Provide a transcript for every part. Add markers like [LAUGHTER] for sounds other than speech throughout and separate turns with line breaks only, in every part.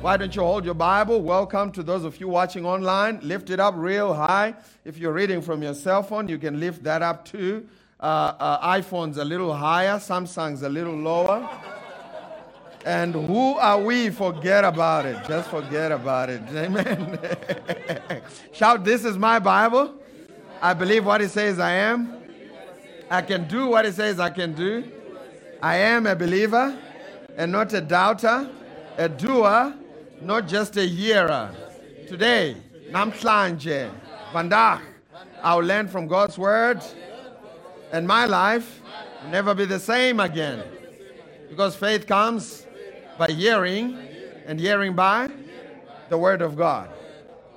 Why don't you hold your Bible? Welcome to those of you watching online. Lift it up real high. If you're reading from your cell phone, you can lift that up too. Uh, uh, iPhone's a little higher, Samsung's a little lower. And who are we? Forget about it. Just forget about it. [LAUGHS] Amen. [LAUGHS] Shout, This is my Bible. I believe what it says I am. I can do what it says I can do. I am a believer and not a doubter, a doer, not just a hearer. Today, namhlanje, vandag, I'll learn from God's word, and my life will never be the same again. Because faith comes by hearing, and hearing by the word of God.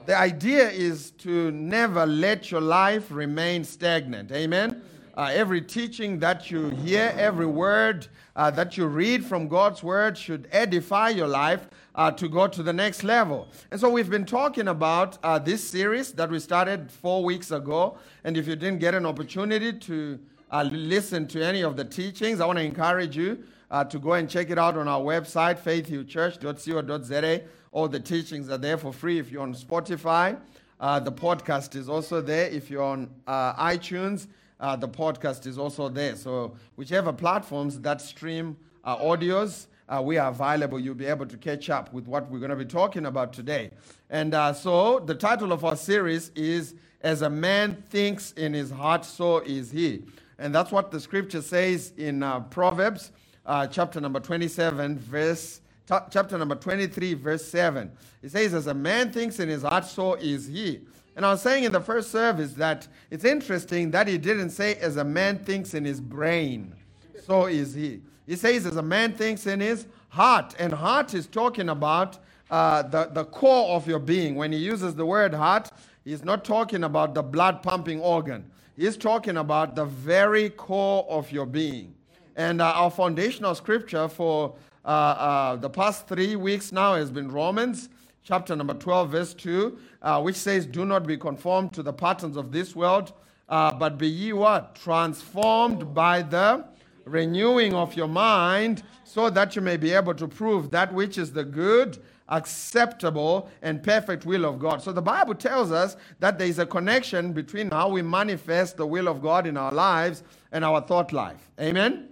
The idea is to never let your life remain stagnant. Amen. Uh, every teaching that you hear, every word uh, that you read from God's word should edify your life uh, to go to the next level. And so we've been talking about uh, this series that we started four weeks ago. And if you didn't get an opportunity to uh, listen to any of the teachings, I want to encourage you uh, to go and check it out on our website, faithhillchurch.co.za. All the teachings are there for free if you're on Spotify. Uh, the podcast is also there. If you're on uh, iTunes, the podcast is also there. So, whichever platforms that stream audios, uh, we are available. You'll be able to catch up with what we're going to be talking about today. And uh, so, the title of our series is As a Man Thinks in His Heart, So Is He. And that's what the scripture says in uh, Proverbs uh, chapter number 27, verse chapter number 23, verse 7. It says, As a man thinks in his heart, so is he. And I was saying in the first service that it's interesting that he didn't say, As a man thinks in his brain, so is he. He says, As a man thinks in his heart. And heart is talking about uh, the, the core of your being. When he uses the word heart, he's not talking about the blood pumping organ, he's talking about the very core of your being. And uh, our foundational scripture for uh, uh, the past three weeks now has been Romans chapter number 12, verse 2, uh, which says, Do not be conformed to the patterns of this world, uh, but be ye what? Transformed by the renewing of your mind, so that you may be able to prove that which is the good, acceptable, and perfect will of God. So the Bible tells us that there is a connection between how we manifest the will of God in our lives and our thought life. Amen?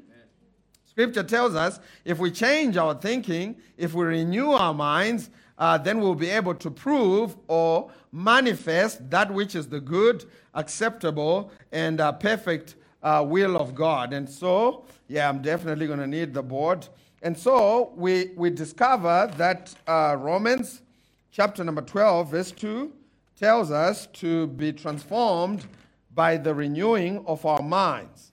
Scripture tells us if we change our thinking, if we renew our minds, uh, then we'll be able to prove or manifest that which is the good, acceptable, and uh, perfect uh, will of God. And so, yeah, I'm definitely going to need the board. And so we, we discover that uh, Romans chapter number 12, verse 2, tells us to be transformed by the renewing of our minds.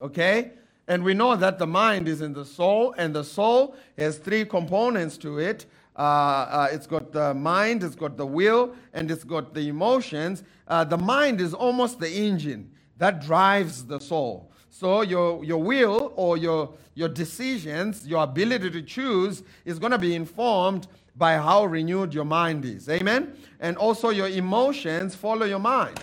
Okay? And we know that the mind is in the soul, and the soul has three components to it. Uh, uh, it's got the mind, it's got the will, and it's got the emotions. Uh, the mind is almost the engine that drives the soul. So your, your will or your, your decisions, your ability to choose is going to be informed by how renewed your mind is. Amen? And also your emotions follow your mind.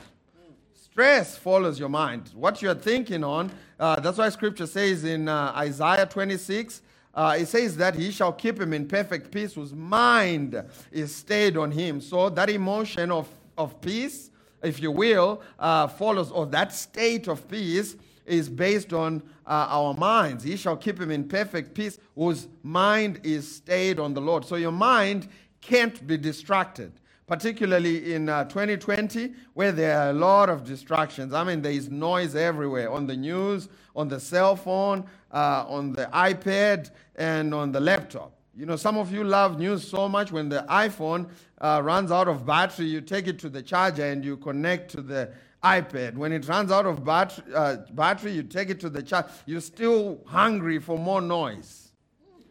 Stress follows your mind. What you're thinking on, uh, that's why scripture says in uh, Isaiah 26, uh, it says that he shall keep him in perfect peace whose mind is stayed on him. So that emotion of, of peace, if you will, uh, follows, or that state of peace is based on uh, our minds. He shall keep him in perfect peace whose mind is stayed on the Lord. So your mind can't be distracted particularly in uh, 2020, where there are a lot of distractions. I mean, there is noise everywhere on the news, on the cell phone, uh, on the iPad, and on the laptop. You know, some of you love news so much when the iPhone uh, runs out of battery, you take it to the charger and you connect to the iPad. When it runs out of bat- uh, battery, you take it to the charger. You're still hungry for more noise.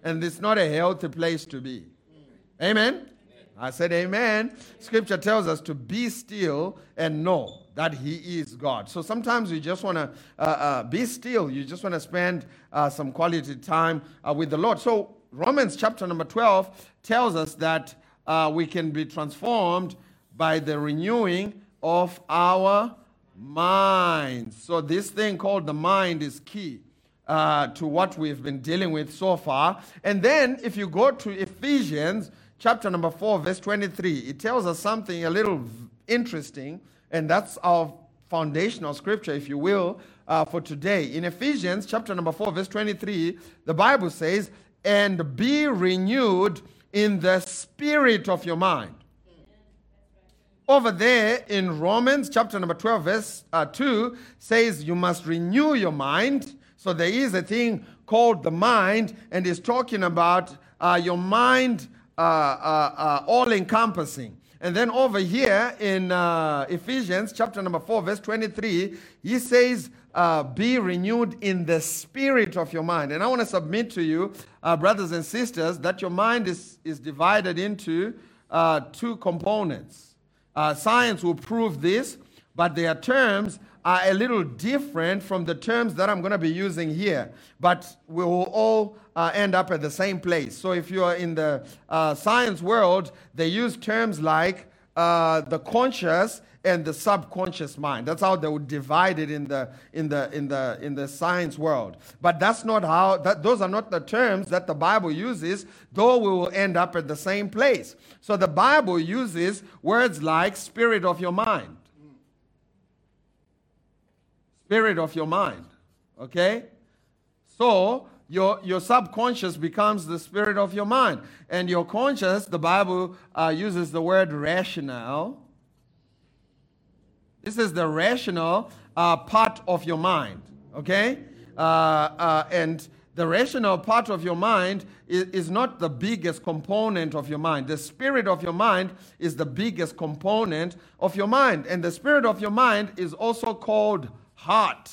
And it's not a healthy place to be. Amen? I said, Amen. Scripture tells us to be still and know that He is God. So sometimes you just want to uh, uh, be still. You just want to spend uh, some quality time uh, with the Lord. So Romans chapter number 12 tells us that uh, we can be transformed by the renewing of our minds. So this thing called the mind is key. Uh, to what we've been dealing with so far. And then, if you go to Ephesians chapter number 4, verse 23, it tells us something a little interesting, and that's our foundational scripture, if you will, uh, for today. In Ephesians chapter number 4, verse 23, the Bible says, And be renewed in the spirit of your mind. Over there in Romans chapter number 12, verse uh, 2, says, You must renew your mind. So there is a thing called the mind, and it's talking about uh, your mind uh, uh, uh all encompassing. And then over here in uh, Ephesians chapter number 4, verse 23, he says, uh, Be renewed in the spirit of your mind. And I want to submit to you, brothers and sisters, that your mind is, is divided into two components. science will prove this, but their terms are a little different from the terms that I'm going to be using here, but we will all uh, end up at the same place. So if you are in the uh, science world, they use terms like uh, the conscious and the subconscious mind. That's how they would divide it in the in the in the in the science world. But that's not how that those are not the terms that the Bible uses, though we will end up at the same place. So the Bible uses words like spirit of your mind spirit of your mind. Okay? So, your, your subconscious becomes the spirit of your mind. And your conscious, the Bible uh, uses the word rational. This is the rational uh, part of your mind. Okay? Uh, uh and the rational part of your mind is, is not the biggest component of your mind. The spirit of your mind is the biggest component of your mind. And the spirit of your mind is also called heart.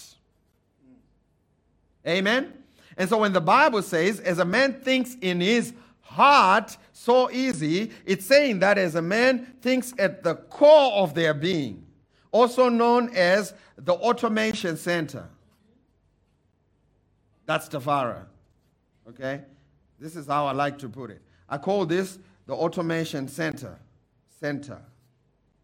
Amen? And so when the Bible says, as a man thinks in his heart, so easy, it's saying that as a man thinks at the core of their being, also known as the automation center. That's Tafara. Okay? This is how I like to put it. I call this the automation center. Center.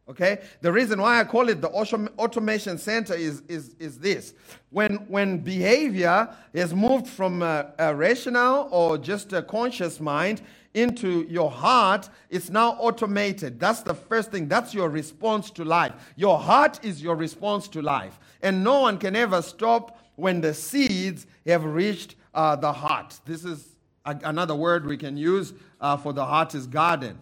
Okay? The reason why I call it the automation center is, is, is this. When, when behavior is moved from a, a rational or just a conscious mind into your heart, it's now automated. That's the first thing. That's your response to life. Your heart is your response to life. And no one can ever stop when the seeds have reached uh, the heart. This is a, another word we can use uh, for the heart is garden.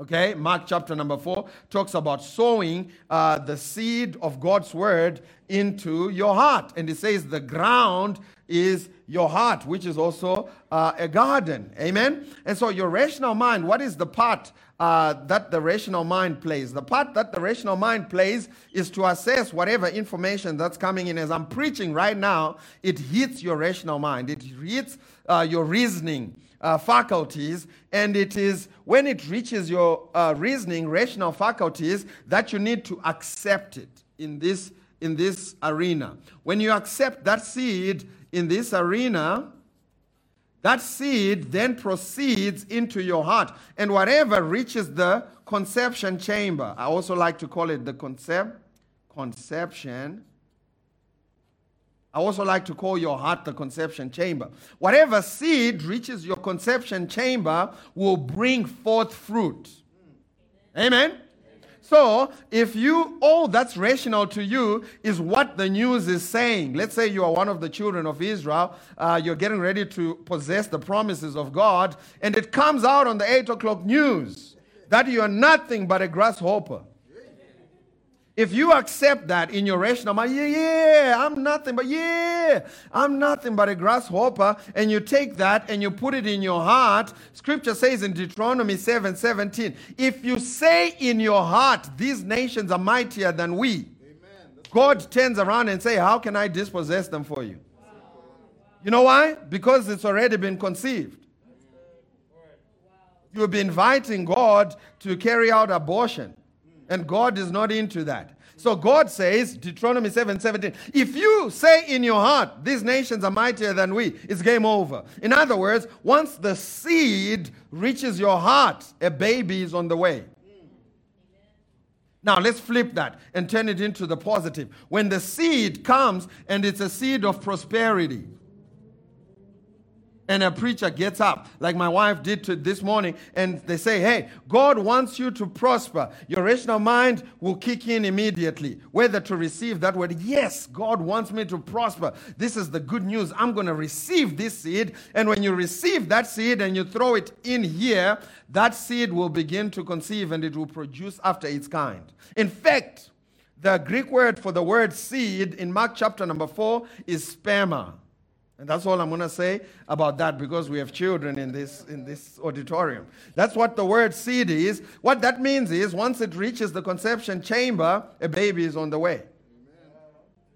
Okay, Mark chapter number four talks about sowing uh, the seed of God's word into your heart. And it says the ground is your heart, which is also uh, a garden. Amen? And so, your rational mind, what is the part uh, that the rational mind plays? The part that the rational mind plays is to assess whatever information that's coming in. As I'm preaching right now, it hits your rational mind, it hits uh, your reasoning uh, faculties, and it is when it reaches your uh, reasoning, rational faculties, that you need to accept it in this, in this arena. When you accept that seed in this arena, that seed then proceeds into your heart. And whatever reaches the conception chamber, I also like to call it the concept, conception I also like to call your heart the conception chamber. Whatever seed reaches your conception chamber will bring forth fruit. Amen? So, if you, all that's rational to you is what the news is saying. Let's say you are one of the children of Israel, uh, you're getting ready to possess the promises of God, and it comes out on the 8 o'clock news that you are nothing but a grasshopper. If you accept that in your rational mind, yeah, yeah, I'm nothing but, yeah, I'm nothing but a grasshopper, and you take that and you put it in your heart, scripture says in Deuteronomy 7 17, if you say in your heart, these nations are mightier than we, God turns around and say, how can I dispossess them for you? You know why? Because it's already been conceived. You'll be inviting God to carry out abortion. And God is not into that. So God says, Deuteronomy 7 17, if you say in your heart, these nations are mightier than we, it's game over. In other words, once the seed reaches your heart, a baby is on the way. Now let's flip that and turn it into the positive. When the seed comes and it's a seed of prosperity, and a preacher gets up, like my wife did this morning, and they say, Hey, God wants you to prosper. Your rational mind will kick in immediately, whether to receive that word. Yes, God wants me to prosper. This is the good news. I'm going to receive this seed. And when you receive that seed and you throw it in here, that seed will begin to conceive and it will produce after its kind. In fact, the Greek word for the word seed in Mark chapter number 4 is sperma. And that's all I'm going to say about that because we have children in this, in this auditorium. That's what the word seed is. What that means is once it reaches the conception chamber, a baby is on the way.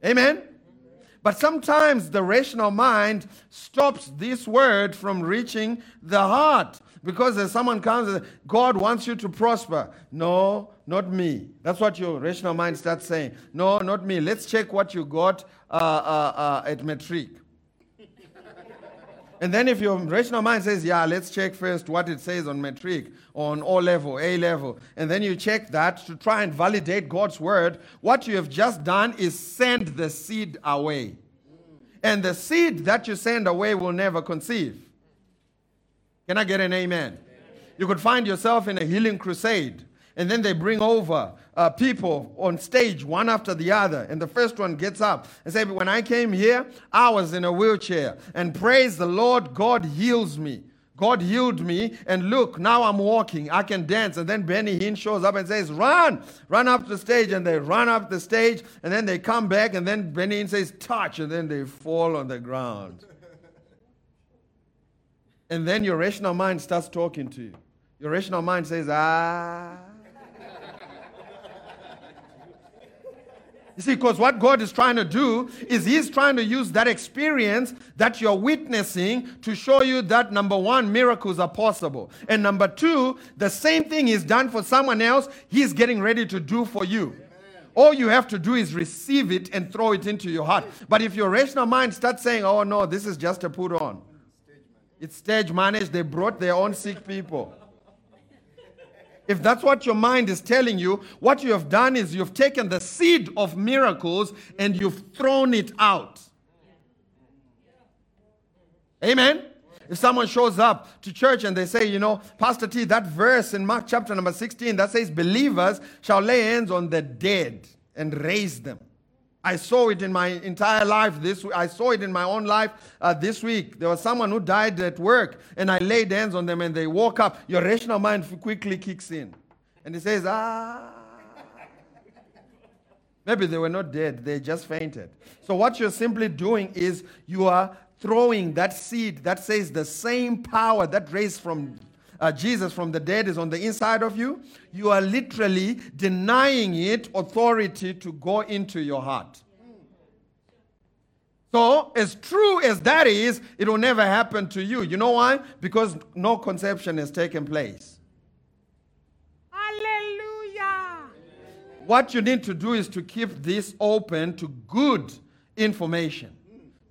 Amen? Amen? But sometimes the rational mind stops this word from reaching the heart. Because as someone comes and says, God wants you to prosper. No, not me. That's what your rational mind starts saying. No, not me. Let's check what you got uh, uh, uh, at matric. And then if your rational mind says, yeah, let's check first what it says on metric, on O level, A level, and then you check that to try and validate God's word, what you have just done is send the seed away. And the seed that you send away will never conceive. Can I get an amen? amen? You could find yourself in a healing crusade and then they bring over uh, people on stage one after the other. And the first one gets up and says, When I came here, I was in a wheelchair. And praise the Lord, God heals me. God healed me, and look, now I'm walking. I can dance. And then Benny Hinn shows up and says, Run! Run up the stage. And they run up the stage, and then they come back, and then Benny Hinn says, Touch, and then they fall on the ground. and then your rational mind starts talking to you. Your rational mind says, Ah. You see, because what God is trying to do is He's trying to use that experience that you're witnessing to show you that number one, miracles are possible. And number two, the same thing He's done for someone else, He's getting ready to do for you. All you have to do is receive it and throw it into your heart. But if your rational mind starts saying, oh no, this is just a put on, it's stage managed, they brought their own sick people. If that's what your mind is telling you, what you have done is you've taken the seed of miracles and you've thrown it out. Amen? If someone shows up to church and they say, you know, Pastor T, that verse in Mark chapter number 16 that says, believers shall lay hands on the dead and raise them. I saw it in my entire life this I saw it in my own life uh, this week. There was someone who died at work, and I laid hands on them, and they woke up. Your rational mind quickly kicks in, and it says, "Ah." Maybe they were not dead; they just fainted. So what you're simply doing is you are throwing that seed that says the same power that raised from uh, Jesus from the dead is on the inside of you, you are literally denying it authority to go into your heart. So, as true as that is, it will never happen to you. You know why? Because no conception has taken place.
Hallelujah.
What you need to do is to keep this open to good information,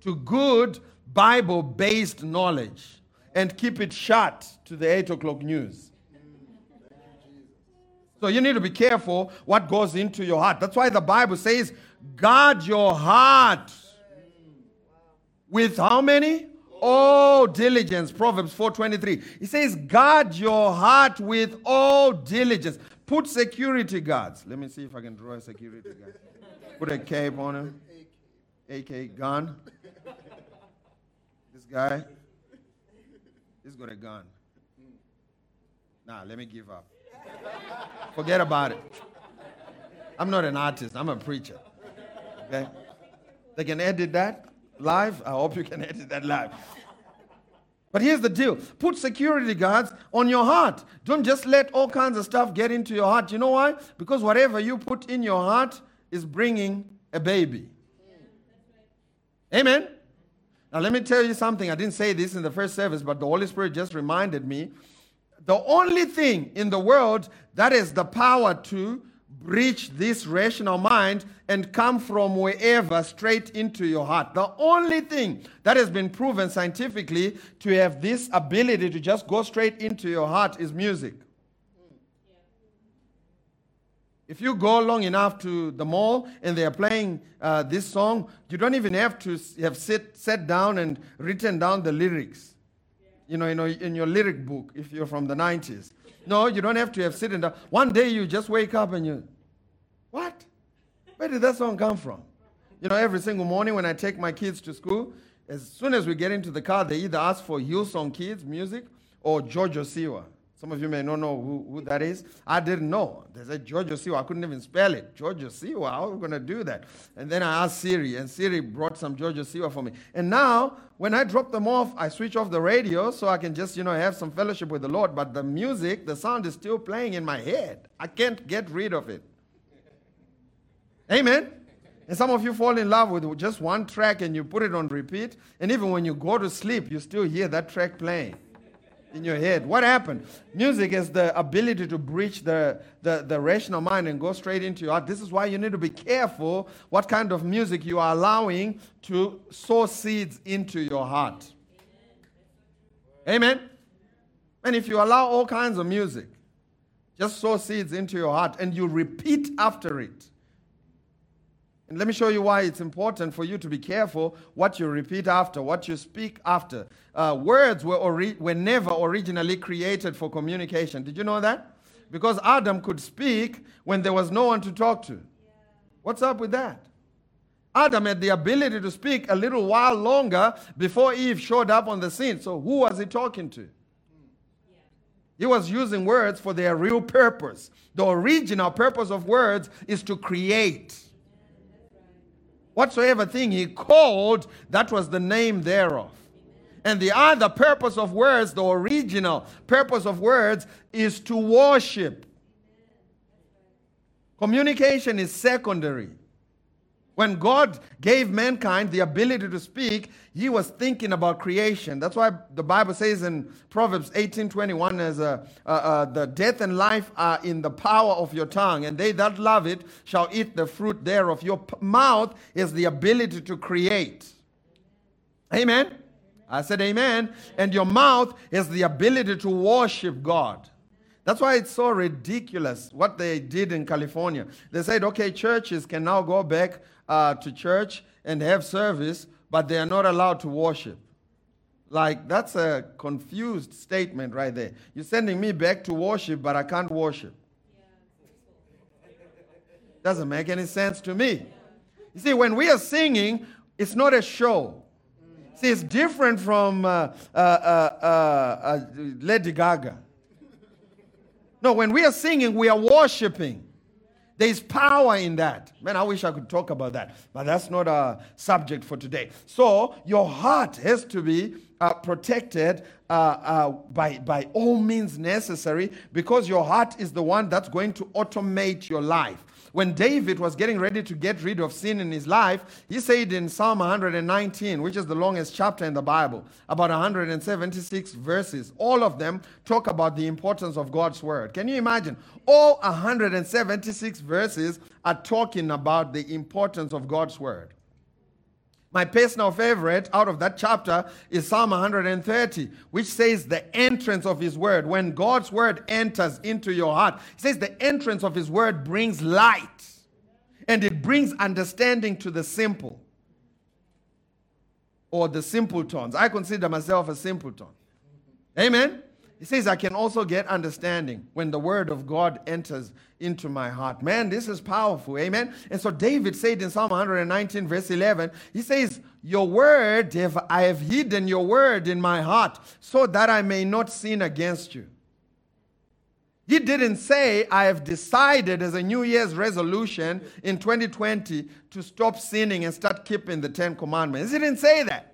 to good Bible based knowledge and keep it shut to the 8 o'clock news. So you need to be careful what goes into your heart. That's why the Bible says, guard your heart with how many? All diligence. Proverbs 4:23. It says, guard your heart with all diligence. Put security guards. Let me see if I can draw a security guard. Put a cape on him. AK gun. This guy. He's got a gun. Nah, let me give up. Forget about it. I'm not an artist, I'm a preacher. Okay? They can edit that live. I hope you can edit that live. But here's the deal put security guards on your heart. Don't just let all kinds of stuff get into your heart. You know why? Because whatever you put in your heart is bringing a baby. Amen? Now, let me tell you something. I didn't say this in the first service, but the Holy Spirit just reminded me. The only thing in the world that has the power to breach this rational mind and come from wherever straight into your heart. The only thing that has been proven scientifically to have this ability to just go straight into your heart is music. If you go long enough to the mall and they are playing uh, this song, you don't even have to have sit, sat down and written down the lyrics. You know, you know, in your lyric book, if you're from the 90s. No, you don't have to have sitting down. One day you just wake up and you, what? Where did that song come from? You know, every single morning when I take my kids to school, as soon as we get into the car, they either ask for Hillsong Kids music or George Osiwa. Some of you may not know who, who that is. I didn't know. They said George Osiwa. I couldn't even spell it. George Osiwa. How are we going to do that? And then I asked Siri, and Siri brought some George Osiwa for me. And now, when I drop them off, I switch off the radio so I can just, you know, have some fellowship with the Lord. But the music, the sound is still playing in my head. I can't get rid of it. Amen. And some of you fall in love with just one track and you put it on repeat. And even when you go to sleep, you still hear that track playing in your head. What happened? Music is the ability to breach the, the, the rational mind and go straight into your heart. This is why you need to be careful what kind of music you are allowing to sow seeds into your heart. Amen. And if you allow all kinds of music, just sow seeds into your heart and you repeat after it. And let me show you why it's important for you to be careful what you repeat after, what you speak after. Uh, words were, ori- were never originally created for communication. Did you know that? Because Adam could speak when there was no one to talk to. What's up with that? Adam had the ability to speak a little while longer before Eve showed up on the scene. So, who was he talking to? He was using words for their real purpose. The original purpose of words is to create. Whatsoever thing he called, that was the name thereof. And the other purpose of words, the original purpose of words, is to worship. Communication is secondary. When God gave mankind the ability to speak, he was thinking about creation. That's why the Bible says in Proverbs 18:21 as a, uh, uh, the death and life are in the power of your tongue, and they that love it shall eat the fruit thereof. Your p- mouth is the ability to create. Amen. I said amen. And your mouth is the ability to worship God. That's why it's so ridiculous what they did in California. They said, okay, churches can now go back uh, to church and have service, but they are not allowed to worship. Like, that's a confused statement right there. You're sending me back to worship, but I can't worship. [LAUGHS] Doesn't make any sense to me. You see, when we are singing, it's not a show. See, it's different from uh, uh, uh, uh Lady Gaga. No, when we are singing, we are worshiping. There's power in that. Man, I wish I could talk about that, but that's not a subject for today. So, your heart has to be uh, protected uh, uh, by, by all means necessary because your heart is the one that's going to automate your life. When David was getting ready to get rid of sin in his life, he said in Psalm 119, which is the longest chapter in the Bible, about 176 verses, all of them talk about the importance of God's word. Can you imagine? All 176 verses are talking about the importance of God's word. My personal favorite out of that chapter is Psalm 130, which says the entrance of his word. When God's word enters into your heart, it says the entrance of his word brings light and it brings understanding to the simple or the simpletons. I consider myself a simpleton. Amen. He says, I can also get understanding when the word of God enters into my heart. Man, this is powerful. Amen. And so David said in Psalm 119, verse 11, he says, Your word, if I have hidden your word in my heart so that I may not sin against you. He didn't say, I have decided as a New Year's resolution in 2020 to stop sinning and start keeping the Ten Commandments. He didn't say that.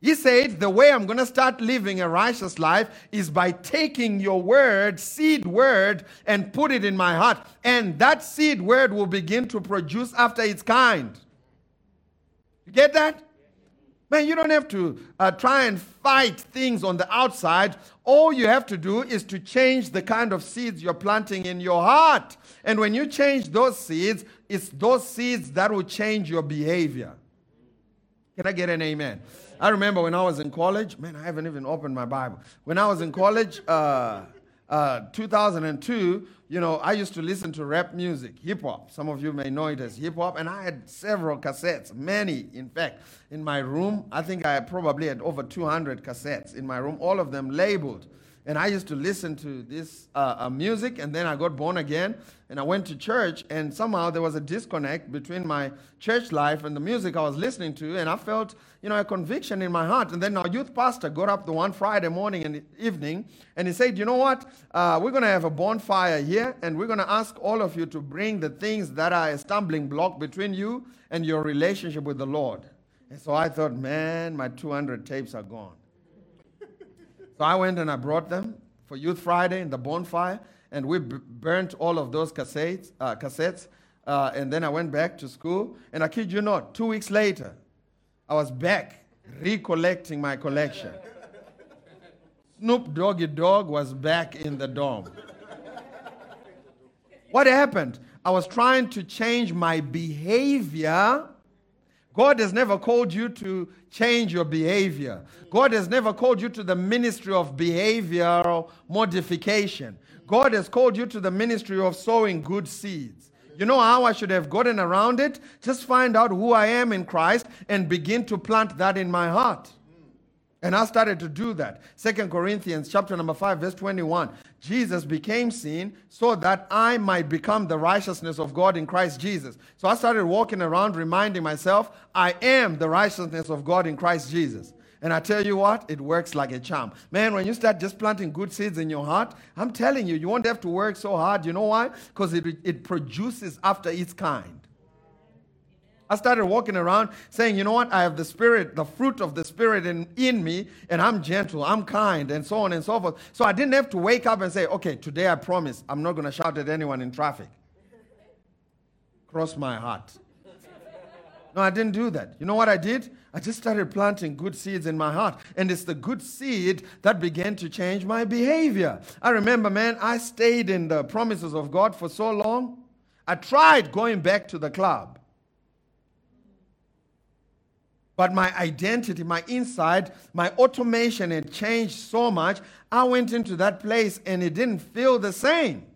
He said, The way I'm going to start living a righteous life is by taking your word, seed word, and put it in my heart. And that seed word will begin to produce after its kind. You get that? Man, you don't have to uh, try and fight things on the outside. All you have to do is to change the kind of seeds you're planting in your heart. And when you change those seeds, it's those seeds that will change your behavior. Can I get an amen? I remember when I was in college, man, I haven't even opened my Bible. When I was in college, uh, uh, 2002, you know, I used to listen to rap music, hip hop. Some of you may know it as hip hop. And I had several cassettes, many, in fact, in my room. I think I probably had over 200 cassettes in my room, all of them labeled. And I used to listen to this uh, uh, music, and then I got born again, and I went to church, and somehow there was a disconnect between my church life and the music I was listening to, and I felt, you know, a conviction in my heart. And then our youth pastor got up the one Friday morning and evening, and he said, you know what, uh, we're going to have a bonfire here, and we're going to ask all of you to bring the things that are a stumbling block between you and your relationship with the Lord. And so I thought, man, my 200 tapes are gone. [LAUGHS] So I went and I brought them for Youth Friday in the bonfire, and we b- burnt all of those cassettes. Uh, cassettes uh, and then I went back to school, and I kid you not, two weeks later, I was back recollecting my collection. Snoop Doggy Dogg was back in the dorm. What happened? I was trying to change my behavior God has never called you to change your behavior. God has never called you to the ministry of behavioral modification. God has called you to the ministry of sowing good seeds. You know how I should have gotten around it? Just find out who I am in Christ and begin to plant that in my heart. And I started to do that. Second Corinthians chapter number 5 verse 21. Jesus became sin so that I might become the righteousness of God in Christ Jesus. So I started walking around reminding myself, I am the righteousness of God in Christ Jesus. And I tell you what, it works like a charm. Man, when you start just planting good seeds in your heart, I'm telling you, you won't have to work so hard. You know why? Because it, it produces after its kind. I started walking around saying, you know what? I have the spirit, the fruit of the spirit in, in me, and I'm gentle, I'm kind, and so on and so forth. So I didn't have to wake up and say, okay, today I promise I'm not going to shout at anyone in traffic. Cross my heart. No, I didn't do that. You know what I did? I just started planting good seeds in my heart. And it's the good seed that began to change my behavior. I remember, man, I stayed in the promises of God for so long. I tried going back to the club. But my identity, my inside, my automation had changed so much. I went into that place and it didn't feel the same.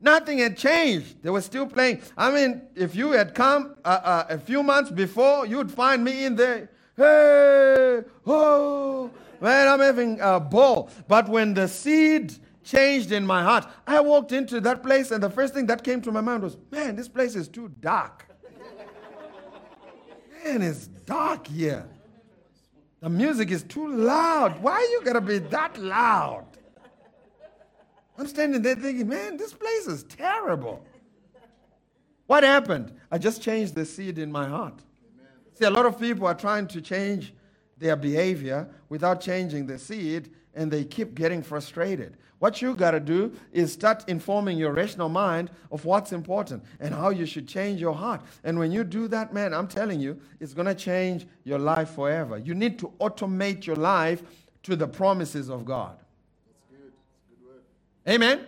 Nothing had changed. They were still playing. I mean, if you had come uh, uh, a few months before, you'd find me in there. Hey, oh, man, I'm having a ball. But when the seed changed in my heart, I walked into that place, and the first thing that came to my mind was, man, this place is too dark. man, it's dark here. The music is too loud. Why are you gotta be that loud? I'm standing there thinking, man, this place is terrible. What happened? I just changed the seed in my heart. Amen. See, a lot of people are trying to change their behavior without changing the seed, and they keep getting frustrated. What you got to do is start informing your rational mind of what's important and how you should change your heart. And when you do that, man, I'm telling you, it's going to change your life forever. You need to automate your life to the promises of God. Word. Amen.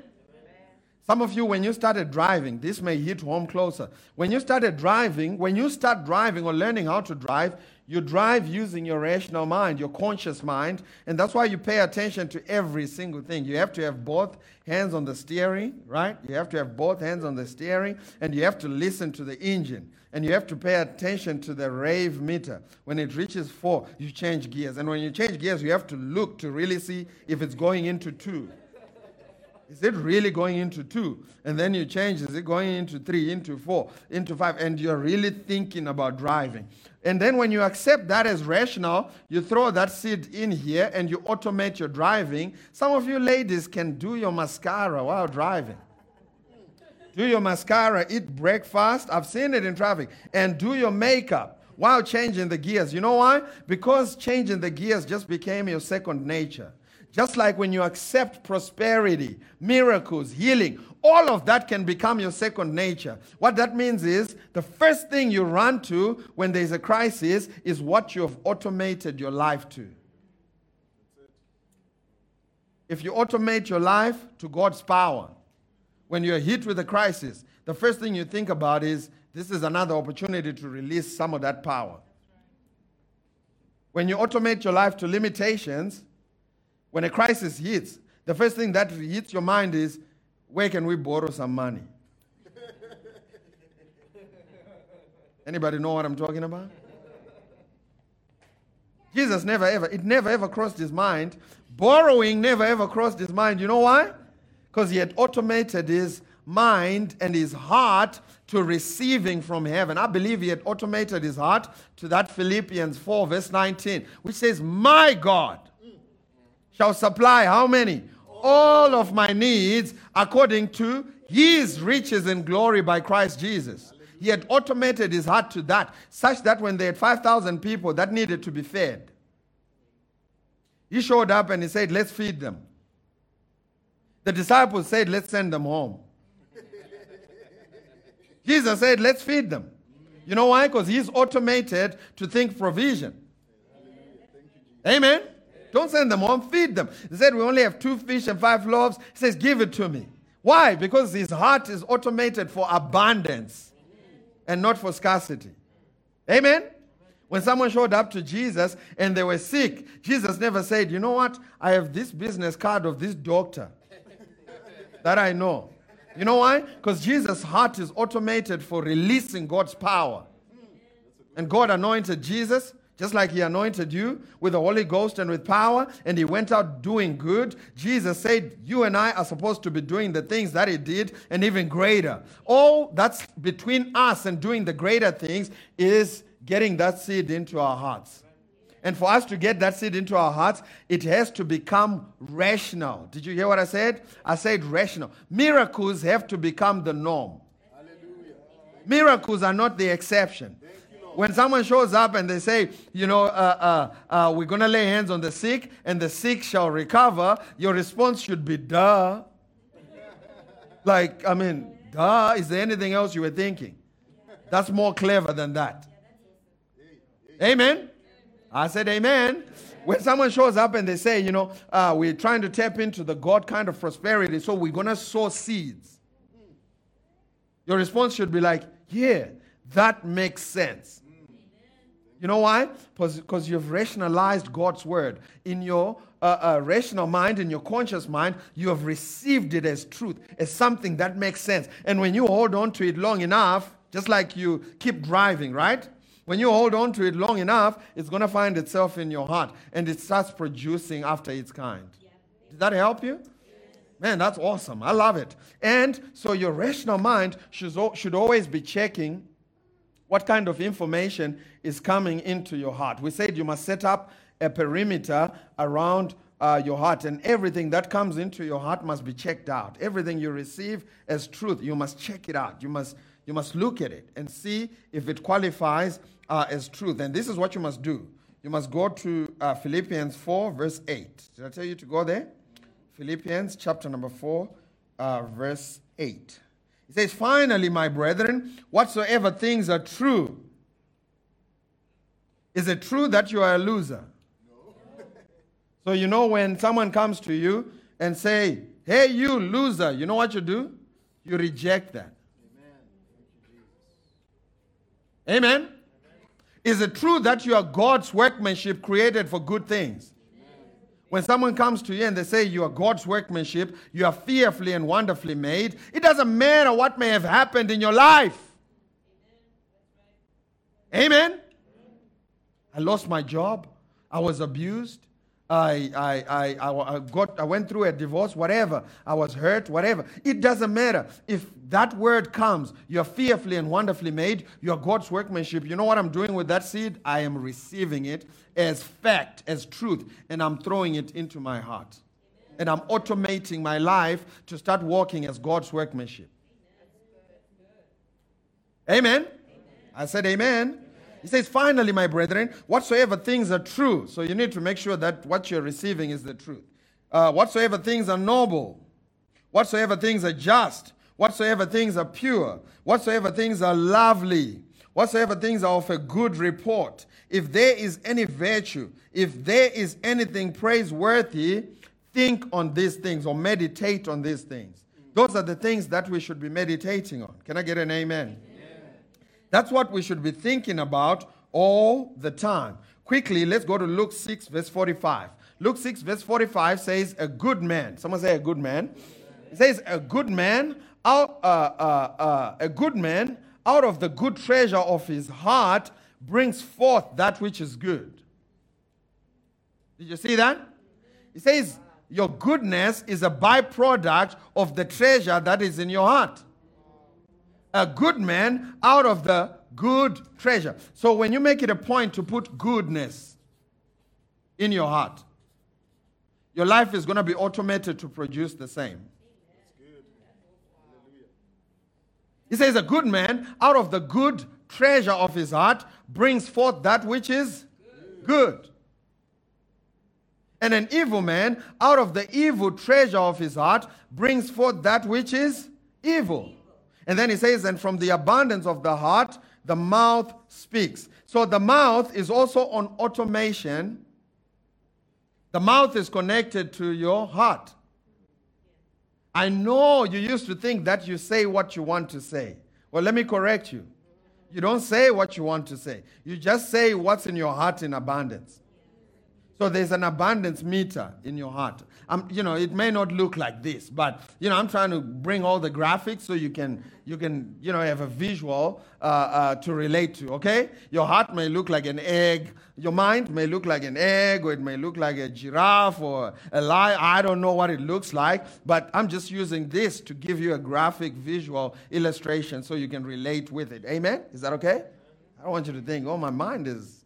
Some of you, when you started driving, this may hit home closer. When you started driving, when you start driving or learning how to drive, you drive using your rational mind, your conscious mind, and that's why you pay attention to every single thing. You have to have both hands on the steering, right? You have to have both hands on the steering, and you have to listen to the engine. And you have to pay attention to the rave meter. When it reaches four, you change gears. And when you change gears, you have to look to really see if it's going into two. Is it really going into two? And then you change, is it going into three, into four, into five? And you're really thinking about driving. And then when you accept that as rational, you throw that seed in here and you automate your driving. Some of you ladies can do your mascara while driving. Do your mascara, eat breakfast. I've seen it in traffic. And do your makeup while changing the gears. You know why? Because changing the gears just became your second nature Just like when you accept prosperity, miracles, healing, all of that can become your second nature. What that means is the first thing you run to when there's a crisis is what you have automated your life to. If you automate your life to God's power, when you're hit with a crisis, the first thing you think about is this is another opportunity to release some of that power. When you automate your life to limitations, when a crisis hits, the first thing that hits your mind is where can we borrow some money? [LAUGHS] Anybody know what I'm talking about? Jesus never ever, it never ever crossed his mind. Borrowing never ever crossed his mind. You know why? Because he had automated his mind and his heart to receiving from heaven. I believe he had automated his heart to that Philippians 4, verse 19, which says, My God shall supply how many? All of my needs according to his riches and glory by Christ Jesus. He had automated his heart to that, such that when they had 5,000 people that needed to be fed, he showed up and he said, Let's feed them. The disciples said, Let's send them home. [LAUGHS] Jesus said, Let's feed them. You know why? Because he's automated to think provision. Amen. Don't send them home, feed them. He said, We only have two fish and five loaves. He says, Give it to me. Why? Because his heart is automated for abundance and not for scarcity. Amen? When someone showed up to Jesus and they were sick, Jesus never said, You know what? I have this business card of this doctor that I know. You know why? Because Jesus' heart is automated for releasing God's power. And God anointed Jesus just like he anointed you with the Holy Ghost and with power, and he went out doing good. Jesus said, You and I are supposed to be doing the things that he did and even greater. All that's between us and doing the greater things is getting that seed into our hearts. And for us to get that seed into our hearts, it has to become rational. Did you hear what I said? I said rational. Miracles have to become the norm. Hallelujah. Miracles are not the exception. When someone shows up and they say, you know, uh, uh, uh, we're going to lay hands on the sick and the sick shall recover, your response should be, duh. like, I mean, duh. Is there anything else you were thinking? That's more clever than that. Amen. I said, Amen. When someone shows up and they say, you know, uh, we're trying to tap into the God kind of prosperity, so we're going to sow seeds. Your response should be like, yeah, that makes sense. You know why? Because you've rationalized God's word. In your uh, uh, rational mind, in your conscious mind, you have received it as truth, as something that makes sense. And when you hold on to it long enough, just like you keep driving, right? When you hold on to it long enough, it's going to find itself in your heart and it starts producing after its kind. Did that help you? Man, that's awesome. I love it. And so your rational mind should, should always be checking what kind of information is coming into your heart. We said you must set up a perimeter around uh, your heart, and everything that comes into your heart must be checked out. Everything you receive as truth, you must check it out. You must, you must look at it and see if it qualifies uh, as truth. And this is what you must do. You must go to uh, Philippians 4, verse 8. Did I tell you to go there? Philippians chapter number 4, uh, verse 8. It says, Finally, my brethren, whatsoever things are true. Is it true that you are a loser? No. [LAUGHS] so you know when someone comes to you and say, Hey, you loser, you know what you do? You reject that. Amen. Amen. Is it true that you are God's workmanship created for good things? When someone comes to you and they say you are God's workmanship, you are fearfully and wonderfully made, it doesn't matter what may have happened in your life. Amen. I lost my job. I was abused. I, I, I, I, got, I went through a divorce, whatever. I was hurt, whatever. It doesn't matter. If that word comes, you're fearfully and wonderfully made, you're God's workmanship. You know what I'm doing with that seed? I am receiving it as fact, as truth, and I'm throwing it into my heart. And I'm automating my life to start walking as God's workmanship. Amen. I said, Amen. He says, finally, my brethren, whatsoever things are true. So you need to make sure that what you're receiving is the truth. uh, whatsoever things are noble, whatsoever things are just, whatsoever things are pure, whatsoever things are lovely, whatsoever things are of a good report, if there is any virtue, if there is anything praiseworthy, think on these things or meditate on these things. Those are the things that we should be meditating on. Can I get an amen? That's what we should be thinking about all the time. Quickly, let's go to Luke 6, verse 45. Luke 6, verse 45 says, A good man. Someone say, A good man. It says, A good man, out, uh, uh, uh, a good man, out of the good treasure of his heart brings forth that which is good. Did you see that? It says, Your goodness is a byproduct of the treasure that is in your heart. A good man out of the good treasure. So when you make it a point to put goodness in your heart, your life is going to be automated to produce the same. He says, A good man out of the good treasure of his heart brings forth that which is good. And an evil man out of the evil treasure of his heart brings forth that which is evil. And then he says, And from the abundance of the heart, the mouth speaks. So the mouth is also on automation. The mouth is connected to your heart. I know you used to think that you say what you want to say. Well, let me correct you. You don't say what you want to say, you just say what's in your heart in abundance. So there's an abundance meter in your heart. Um, you know, it may not look like this, but you know, I'm trying to bring all the graphics so you can you can you know have a visual uh, uh, to relate to. Okay, your heart may look like an egg. Your mind may look like an egg, or it may look like a giraffe or a lion. I don't know what it looks like, but I'm just using this to give you a graphic visual illustration so you can relate with it. Amen? Is that okay? I don't want you to think, oh, my mind is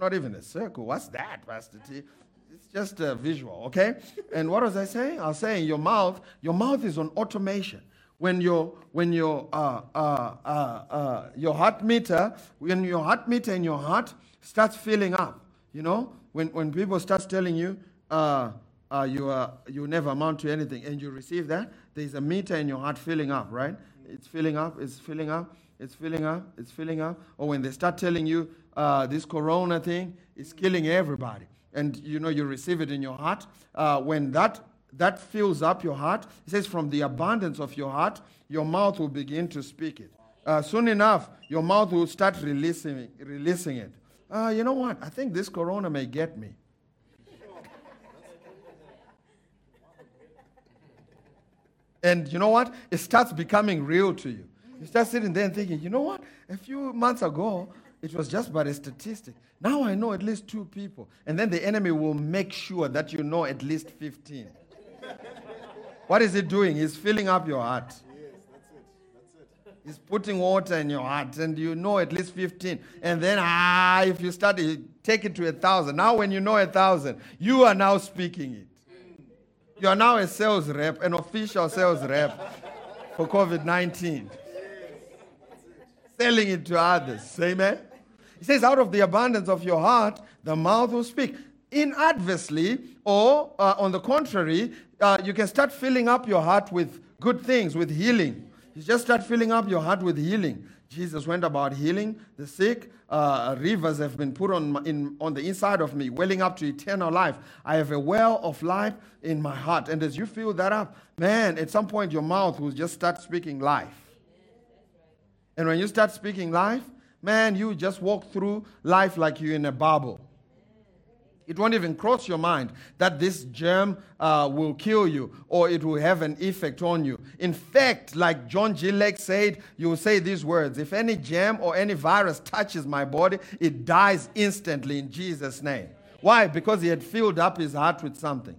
not even a circle. What's that, Pastor T? It's just a visual, okay? And what was I saying? I was saying your mouth, your mouth is on automation. When your when your uh, uh, uh, uh, your heart meter, when your heart meter in your heart starts filling up, you know, when when people start telling you uh, uh, you are you never amount to anything, and you receive that, there's a meter in your heart filling up, right? It's filling up, it's filling up, it's filling up, it's filling up. Or when they start telling you uh, this corona thing is killing everybody. And you know, you receive it in your heart. Uh, when that, that fills up your heart, it says, from the abundance of your heart, your mouth will begin to speak it. Uh, soon enough, your mouth will start releasing, releasing it. Uh, you know what? I think this corona may get me. and you know what? It starts becoming real to you. You start sitting there and thinking, you know what? A few months ago, it was just but a statistic. Now I know at least two people. And then the enemy will make sure that you know at least 15. [LAUGHS] what is he doing? He's filling up your heart. Yes, that's it. That's it. He's putting water in your heart, and you know at least 15. And then, ah, if you start, take it to a thousand. Now, when you know a thousand, you are now speaking it. You are now a sales rep, an official sales rep for COVID 19. Selling it to others. Amen. He says, out of the abundance of your heart, the mouth will speak. Inadversely, or uh, on the contrary, uh, you can start filling up your heart with good things, with healing. You just start filling up your heart with healing. Jesus went about healing the sick. Uh, rivers have been put on, in, on the inside of me, welling up to eternal life. I have a well of life in my heart. And as you fill that up, man, at some point your mouth will just start speaking life. And when you start speaking life, man, you just walk through life like you're in a bubble. It won't even cross your mind that this germ uh, will kill you or it will have an effect on you. In fact, like John G. Lake said, you will say these words If any germ or any virus touches my body, it dies instantly in Jesus' name. Why? Because he had filled up his heart with something.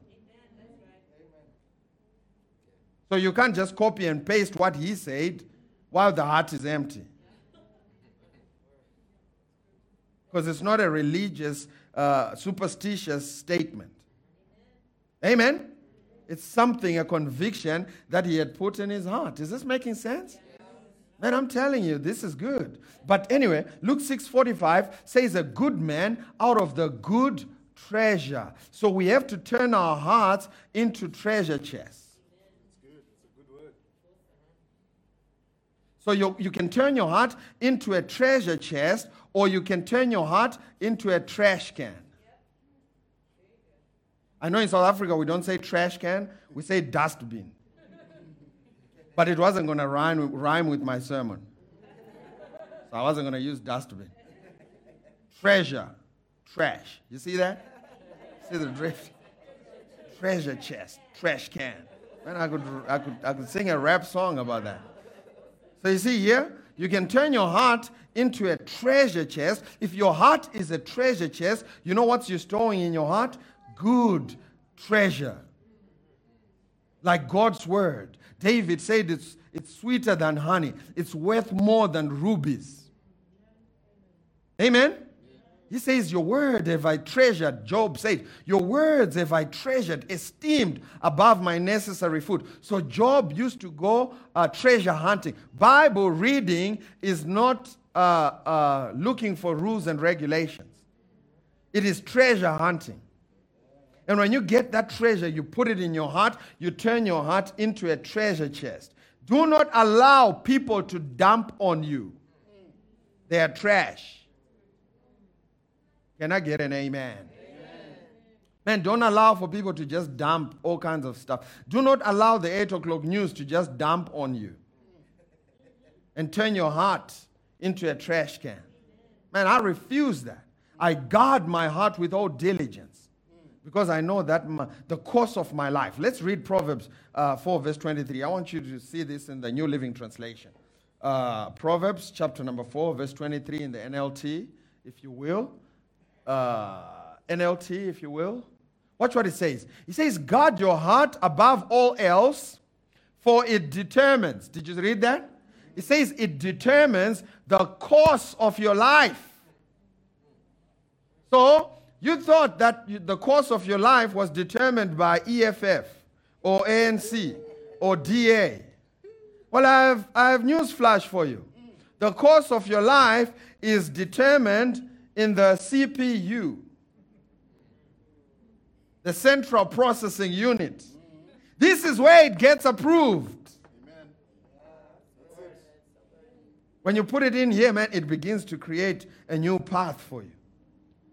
So you can't just copy and paste what he said while the heart is empty. Because it's not a religious, uh, superstitious statement. Amen? It's something, a conviction that he had put in his heart. Is this making sense? Man, I'm telling you, this is good. But anyway, Luke 6:45 says a good man out of the good treasure. So we have to turn our hearts into treasure chests. So you, you can turn your heart into a treasure chest, or you can turn your heart into a trash can. I know in South Africa we don't say trash can, we say dustbin. But it wasn't going to rhyme, rhyme with my sermon. So I wasn't going to use dustbin. Treasure, trash. You see that? See the drift? Treasure chest, trash can. Man, I could, I could, I could sing a rap song about that. So you see here, you can turn your heart into a treasure chest. If your heart is a treasure chest, you know what you're storing in your heart? Good treasure. Like God's word. David said it's, it's sweeter than honey, it's worth more than rubies. Amen? He says, Your word have I treasured. Job said, Your words have I treasured, esteemed above my necessary food. So Job used to go uh, treasure hunting. Bible reading is not uh, uh, looking for rules and regulations, it is treasure hunting. And when you get that treasure, you put it in your heart, you turn your heart into a treasure chest. Do not allow people to dump on you. They are trash. Can I get an amen? amen? Man, don't allow for people to just dump all kinds of stuff. Do not allow the 8 o'clock news to just dump on you and turn your heart into a trash can. Man, I refuse that. I guard my heart with all diligence because I know that my, the course of my life. Let's read Proverbs uh, 4, verse 23. I want you to see this in the New Living Translation. Uh, Proverbs chapter number 4, verse 23 in the NLT, if you will uh, NLT, if you will. Watch what it says. It says, Guard your heart above all else, for it determines. Did you read that? It says it determines the course of your life. So, you thought that the course of your life was determined by EFF or ANC or DA. Well, I have, I have news flash for you. The course of your life is determined in the CPU, the central processing unit. This is where it gets approved. When you put it in here, man, it begins to create a new path for you.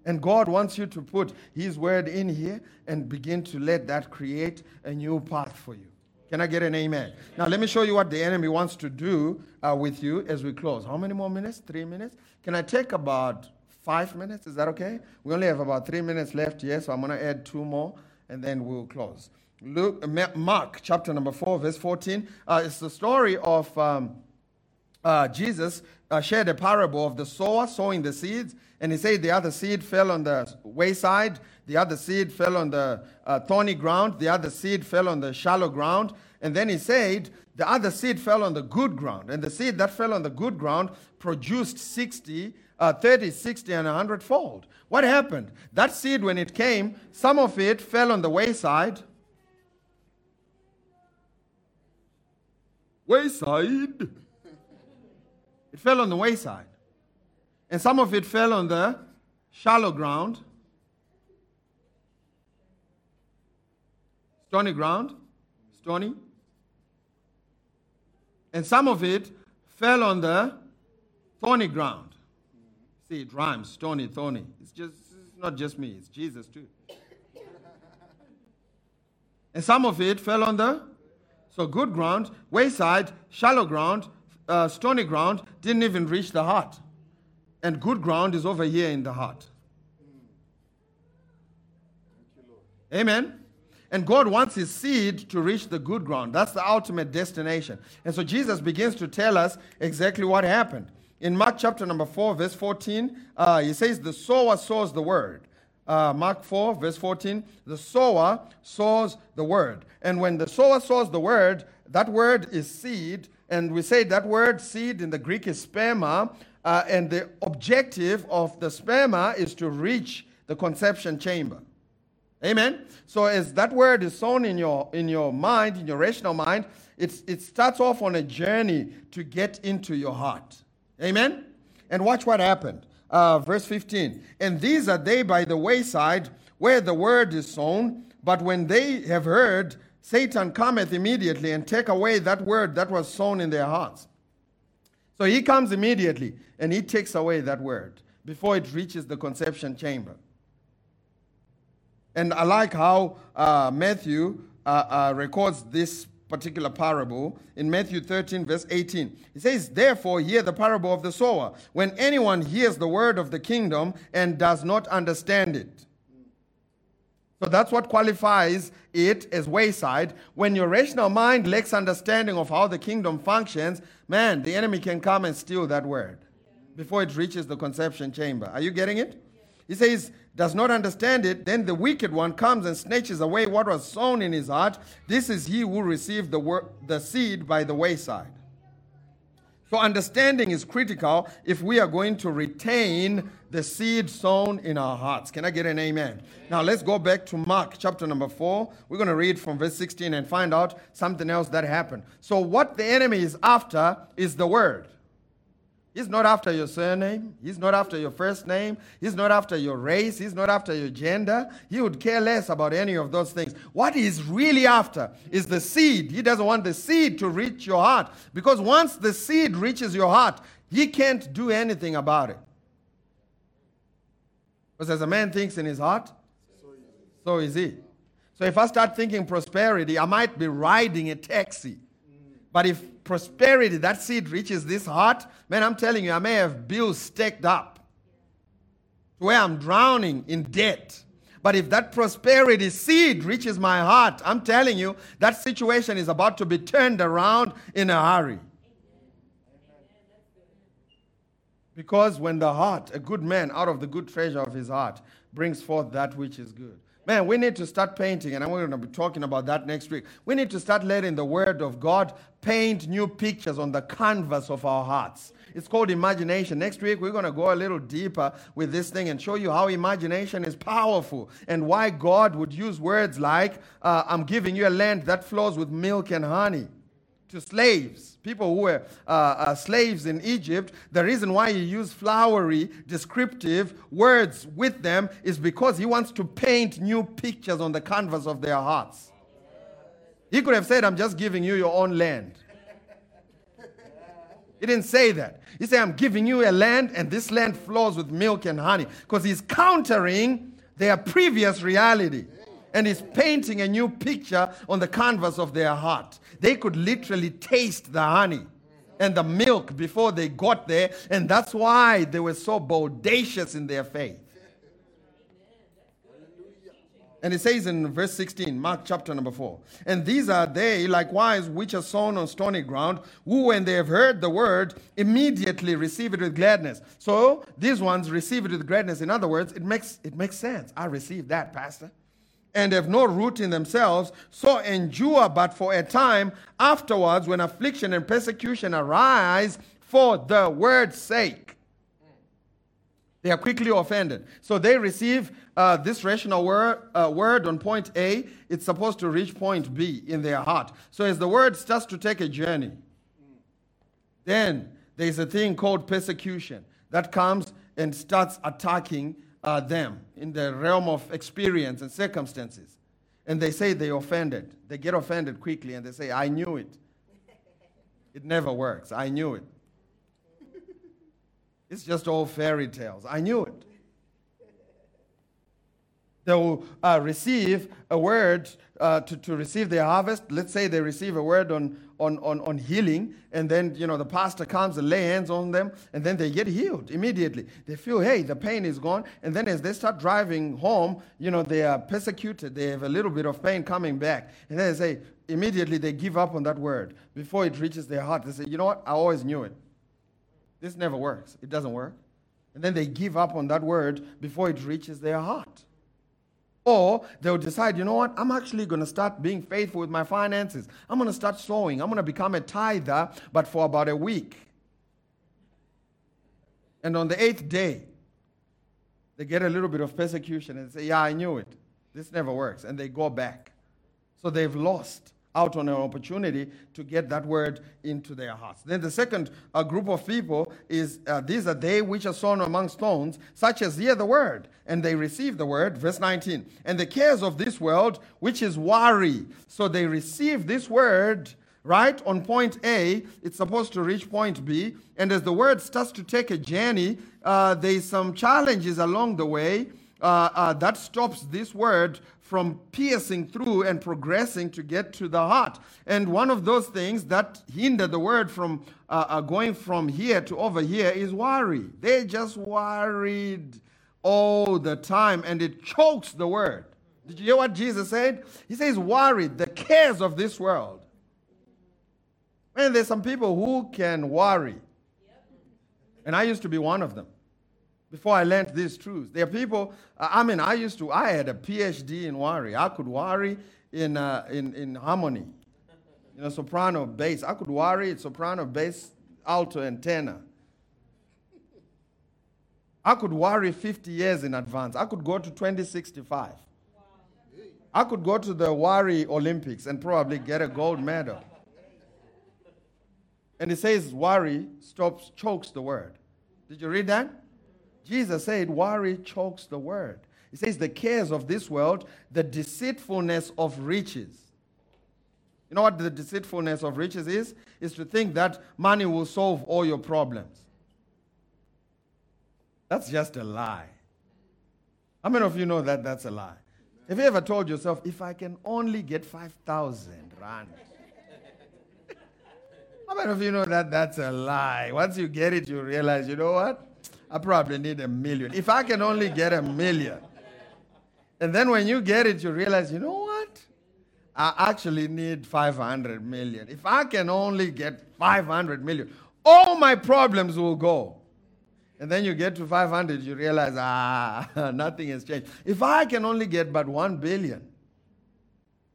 And God wants you to put His word in here and begin to let that create a new path for you. Can I get an amen? Now, let me show you what the enemy wants to do uh, with you as we close. How many more minutes? Three minutes? Can I take about five minutes. Is that okay? We only have about three minutes left here, so I'm going to add two more and then we'll close. Luke, Mark chapter number 4, verse 14. Uh, it's the story of um, uh, Jesus uh, shared a parable of the sower sowing the seeds. And he said the other seed fell on the wayside, the other seed fell on the uh, thorny ground, the other seed fell on the shallow ground. And then he said the other seed fell on the good ground. And the seed that fell on the good ground produced 60, uh, 30, 60, and 100 fold. What happened? That seed, when it came, some of it fell on the wayside. Wayside. It fell on the wayside. And some of it fell on the shallow ground. Stony ground. Stony. And some of it fell on the thorny ground. See, it rhymes, stony, thorny. It's just it's not just me, it's Jesus too. [LAUGHS] and some of it fell on the so good ground, wayside, shallow ground, uh, stony ground, didn't even reach the heart. And good ground is over here in the heart. Amen. And God wants his seed to reach the good ground. That's the ultimate destination. And so Jesus begins to tell us exactly what happened in Mark chapter number 4, verse 14, uh, he says, The sower sows the word. Uh, Mark 4, verse 14, the sower sows the word. And when the sower sows the word, that word is seed. And we say that word seed in the Greek is sperma. Uh, and the objective of the sperma is to reach the conception chamber. Amen. So as that word is sown in your in your mind, in your rational mind, it's, it starts off on a journey to get into your heart. Amen? And watch what happened. Uh, verse 15. And these are they by the wayside where the word is sown. But when they have heard, Satan cometh immediately and take away that word that was sown in their hearts. So he comes immediately and he takes away that word before it reaches the conception chamber. And I like how uh, Matthew uh, uh, records this particular parable in Matthew 13, verse 18. He says, Therefore, hear the parable of the sower. When anyone hears the word of the kingdom and does not understand it, so that's what qualifies it as wayside. When your rational mind lacks understanding of how the kingdom functions, man, the enemy can come and steal that word before it reaches the conception chamber. Are you getting it? He says, does not understand it, then the wicked one comes and snatches away what was sown in his heart. This is he who received the, wor- the seed by the wayside. So, understanding is critical if we are going to retain the seed sown in our hearts. Can I get an amen? Now, let's go back to Mark chapter number 4. We're going to read from verse 16 and find out something else that happened. So, what the enemy is after is the word. He's not after your surname. He's not after your first name. He's not after your race. He's not after your gender. He would care less about any of those things. What he's really after is the seed. He doesn't want the seed to reach your heart because once the seed reaches your heart, he can't do anything about it. Because as a man thinks in his heart, so is he. So if I start thinking prosperity, I might be riding a taxi. But if prosperity, that seed reaches this heart, man, I'm telling you, I may have bills stacked up to where I'm drowning in debt. But if that prosperity seed reaches my heart, I'm telling you, that situation is about to be turned around in a hurry. Because when the heart, a good man out of the good treasure of his heart, brings forth that which is good. Man, we need to start painting, and I'm going to be talking about that next week. We need to start letting the Word of God paint new pictures on the canvas of our hearts. It's called imagination. Next week, we're going to go a little deeper with this thing and show you how imagination is powerful and why God would use words like, uh, I'm giving you a land that flows with milk and honey to slaves, people who were uh, uh, slaves in Egypt, the reason why he used flowery, descriptive words with them is because he wants to paint new pictures on the canvas of their hearts. He could have said, I'm just giving you your own land. He didn't say that. He said, I'm giving you a land, and this land flows with milk and honey. Because he's countering their previous reality and is painting a new picture on the canvas of their heart. They could literally taste the honey and the milk before they got there, and that's why they were so bodacious in their faith. And it says in verse 16, Mark chapter number 4. And these are they likewise which are sown on stony ground, who, when they have heard the word, immediately receive it with gladness. So these ones receive it with gladness. In other words, it makes, it makes sense. I received that, Pastor and have no root in themselves, so endure but for a time. Afterwards, when affliction and persecution arise for the word's sake, they are quickly offended. So they receive uh, this rational word, uh, word on point A. It's supposed to reach point B in their heart. So as the word starts to take a journey, then there's a thing called persecution that comes and starts attacking uh, them in the realm of experience and circumstances. And they say they offended. They get offended quickly and they say, I knew it. [LAUGHS] It never works. I knew it. It's just all fairy tales. I knew it. They will uh, receive a word uh, to, to receive their harvest. Let's say they receive a word on, on, on, on healing, and then, you know, the pastor comes and lay hands on them, and then they get healed immediately. They feel, hey, the pain is gone. And then as they start driving home, you know, they are persecuted. They have a little bit of pain coming back. And then they say, immediately they give up on that word. Before it reaches their heart, they say, you know what? I always knew it. This never works. It doesn't work. And then they give up on that word before it reaches their heart. Or they'll decide, you know what, I'm actually going to start being faithful with my finances. I'm going to start sowing. I'm going to become a tither, but for about a week. And on the eighth day, they get a little bit of persecution and say, Yeah, I knew it. This never works. And they go back. So they've lost out on an opportunity to get that word into their hearts. Then the second uh, group of people is uh, these are they which are sown among stones, such as hear the word, and they receive the word. Verse 19. And the cares of this world, which is worry. So they receive this word. Right on point A, it's supposed to reach point B, and as the word starts to take a journey, uh, there's some challenges along the way uh, uh, that stops this word from piercing through and progressing to get to the heart. And one of those things that hinder the word from uh, uh, going from here to over here is worry. They're just worried all the time and it chokes the word. Did you hear what Jesus said? He says, worried, the cares of this world. And there's some people who can worry. And I used to be one of them before I learned these truths. There are people, I mean, I used to, I had a PhD in worry. I could worry in, uh, in, in harmony, you know, soprano, bass. I could worry in soprano, bass, alto, and tenor. I could worry 50 years in advance. I could go to 2065. I could go to the Worry Olympics and probably get a gold medal. And it says worry stops, chokes the word. Did you read that? Jesus said, Worry chokes the word. He says, The cares of this world, the deceitfulness of riches. You know what the deceitfulness of riches is? Is to think that money will solve all your problems. That's just a lie. How many of you know that that's a lie? Have you ever told yourself, if I can only get 5,000 rand? [LAUGHS] How many of you know that that's a lie? Once you get it, you realize, you know what? I probably need a million. If I can only get a million. And then when you get it, you realize, you know what? I actually need 500 million. If I can only get 500 million, all my problems will go. And then you get to 500, you realize, ah, [LAUGHS] nothing has changed. If I can only get but 1 billion,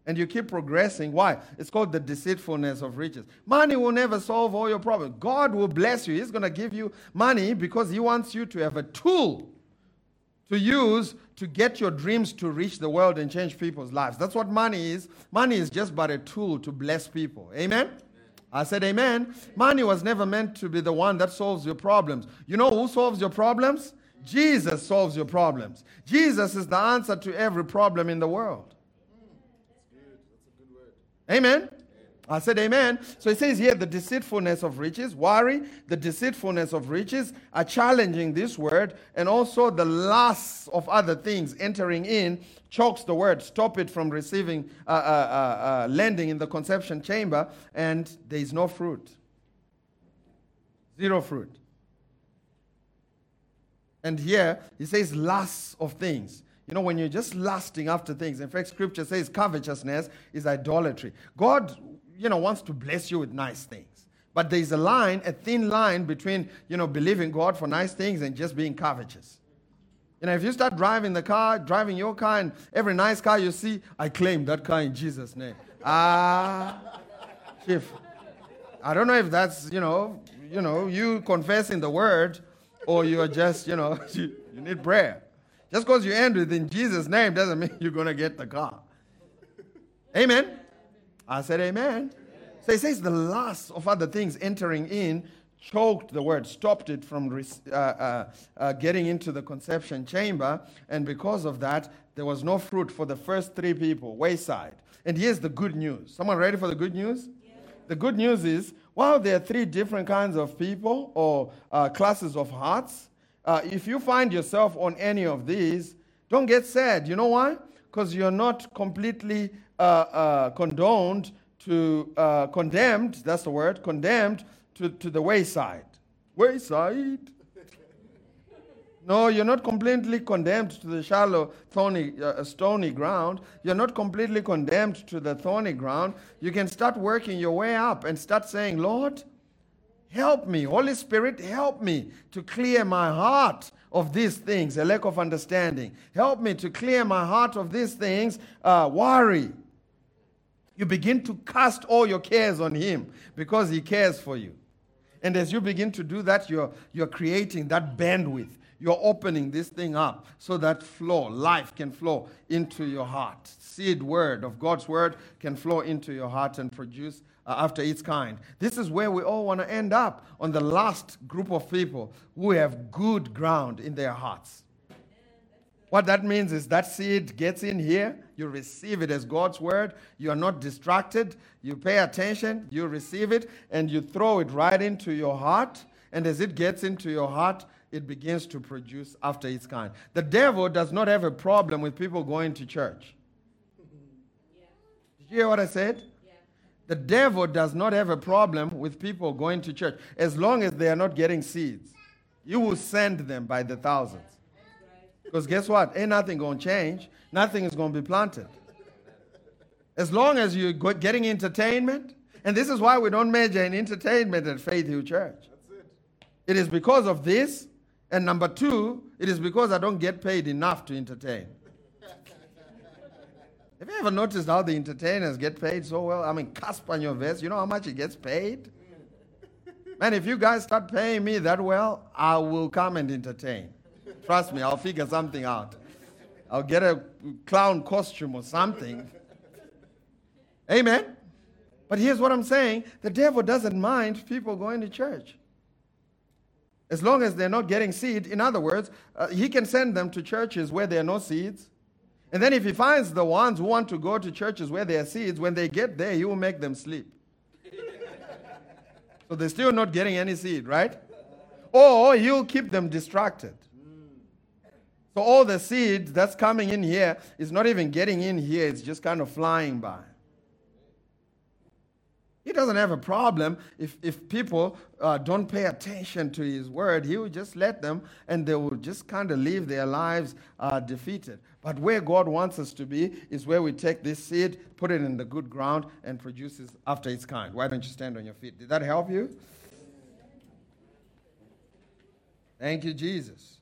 and you keep progressing. Why? It's called the deceitfulness of riches. Money will never solve all your problems. God will bless you. He's going to give you money because He wants you to have a tool to use to get your dreams to reach the world and change people's lives. That's what money is. Money is just but a tool to bless people. Amen? I said, Amen. Money was never meant to be the one that solves your problems. You know who solves your problems? Jesus solves your problems. Jesus is the answer to every problem in the world. Amen. I said amen. So it says here the deceitfulness of riches, worry, the deceitfulness of riches are challenging this word, and also the lusts of other things entering in chokes the word, stop it from receiving, uh, uh, uh, uh landing in the conception chamber, and there is no fruit. Zero fruit. And here he says lusts of things. You know, when you're just lusting after things, in fact, scripture says covetousness is idolatry. God, you know, wants to bless you with nice things. But there's a line, a thin line between, you know, believing God for nice things and just being covetous. You know, if you start driving the car, driving your car, and every nice car you see, I claim that car in Jesus' name. Ah, chief. I don't know if that's, you know, you know, you confessing the word or you're just, you know, you, [LAUGHS] you need prayer. Just because you end with in Jesus' name doesn't [LAUGHS] mean you're going to get the car. Amen. I said amen. So he says the lust of other things entering in choked the word, stopped it from uh, uh, uh, getting into the conception chamber. And because of that, there was no fruit for the first three people, wayside. And here's the good news. Someone ready for the good news? The good news is while there are three different kinds of people or uh, classes of hearts, uh, if you find yourself on any of these, don't get sad. You know why? Because you're not completely uh, uh, condoned to, uh, condemned, that's the word, condemned to, to the wayside. Wayside? No, you're not completely condemned to the shallow, thorny, uh, stony ground. You're not completely condemned to the thorny ground. You can start working your way up and start saying, Lord, Help me, Holy Spirit, help me to clear my heart of these things, a lack of understanding. Help me to clear my heart of these things, uh, worry. You begin to cast all your cares on Him because He cares for you. And as you begin to do that, you're, you're creating that bandwidth You're opening this thing up so that flow, life can flow into your heart. Seed word of God's word can flow into your heart and produce uh, after its kind. This is where we all want to end up on the last group of people who have good ground in their hearts. What that means is that seed gets in here, you receive it as God's word, you are not distracted, you pay attention, you receive it, and you throw it right into your heart. And as it gets into your heart, it begins to produce after its kind. The devil does not have a problem with people going to church. Did you hear what I said? The devil does not have a problem with people going to church as long as they are not getting seeds. You will send them by the thousands. Because guess what? Ain't nothing going to change. Nothing is going to be planted. As long as you're getting entertainment, and this is why we don't major in entertainment at Faith Hill Church. That's it. it is because of this and number two, it is because I don't get paid enough to entertain. Have you ever noticed how the entertainers get paid so well? I mean, Cassper Nyovest, you know how much he gets paid? Man, if you guys start paying me that well, I will come and entertain. Trust me, I'll figure something out. I'll get a clown costume or something. Amen? But here's what I'm saying the devil doesn't mind people going to church. As long as they're not getting seed, in other words, uh, he can send them to churches where there are no seeds. And then if he finds the ones who want to go to churches where there are seeds, when they get there, he will make them sleep. [LAUGHS] so they're still not getting any seed, right? Or he'll keep them distracted. So all the seed that's coming in here is not even getting in here, it's just kind of flying by. He doesn't have a problem if, if people uh, don't pay attention to his word. He will just let them and they will just kind of live their lives uh, defeated. But where God wants us to be is where we take this seed, put it in the good ground, and produces after its kind. Why don't you stand on your feet? Did that help you? Thank you, Jesus.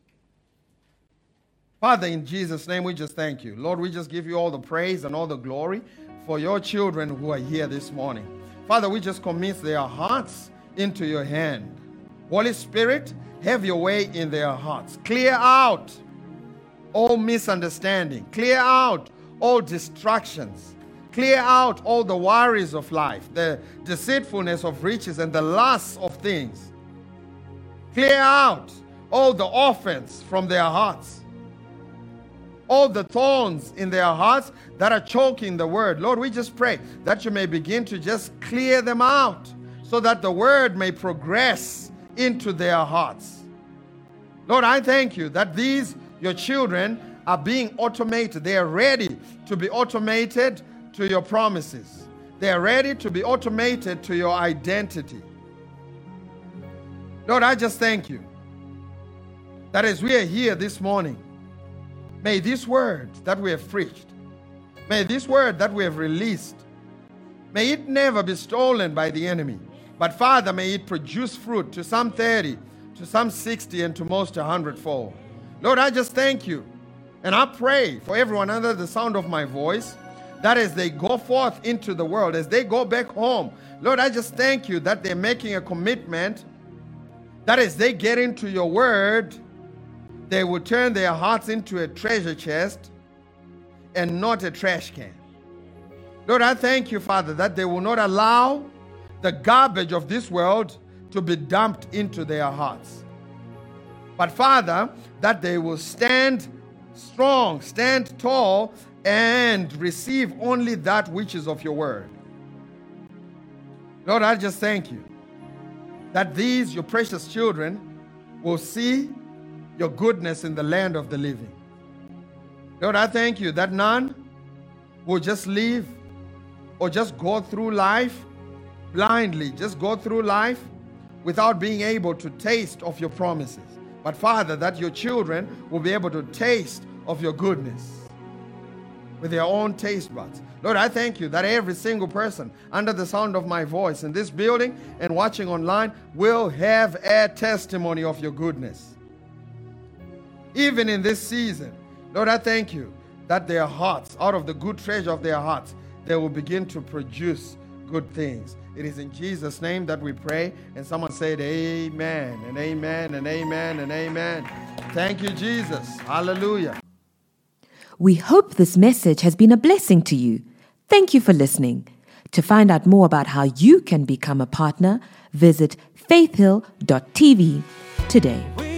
Father, in Jesus' name, we just thank you. Lord, we just give you all the praise and all the glory for your children who are here this morning. Father, we just commit their hearts into your hand. Holy Spirit, have your way in their hearts. Clear out all misunderstanding. Clear out all distractions. Clear out all the worries of life, the deceitfulness of riches, and the lusts of things. Clear out all the offense from their hearts all the thorns in their hearts that are choking the word. Lord, we just pray that you may begin to just clear them out so that the word may progress into their hearts. Lord, I thank you that these, your children, are being automated. They are ready to be automated to your promises. They are ready to be automated to your identity. Lord, I just thank you that as we are here this morning, May this word that we have preached, may this word that we have released, may it never be stolen by the enemy. But Father, may it produce fruit to some 30, to some 60, and to most a hundredfold. Lord, I just thank you. And I pray for everyone under the sound of my voice that as they go forth into the world, as they go back home, Lord, I just thank you that they're making a commitment that as they get into your word, they will turn their hearts into a treasure chest and not a trash can. Lord, I thank you, Father, that they will not allow the garbage of this world to be dumped into their hearts. But, Father, that they will stand strong, stand tall, and receive only that which is of your word. Lord, I just thank you that these, your precious children, will see your goodness in the land of the living. Lord, I thank you that none will just live or just go through life blindly, just go through life without being able to taste of your promises. But Father, that your children will be able to taste of your goodness with their own taste buds. Lord, I thank you that every single person under the sound of my voice in this building and watching online will have a testimony of your goodness even in this season. Lord, I thank you that their hearts, out of the good treasure of their hearts, they will begin to produce good things. It is in Jesus' name that we pray. And someone said, Amen, and amen, and amen, and amen. Thank you, Jesus. Hallelujah.
We hope this message has been a blessing to you. Thank you for listening. To find out more about how you can become a partner, visit faithhill.tv today.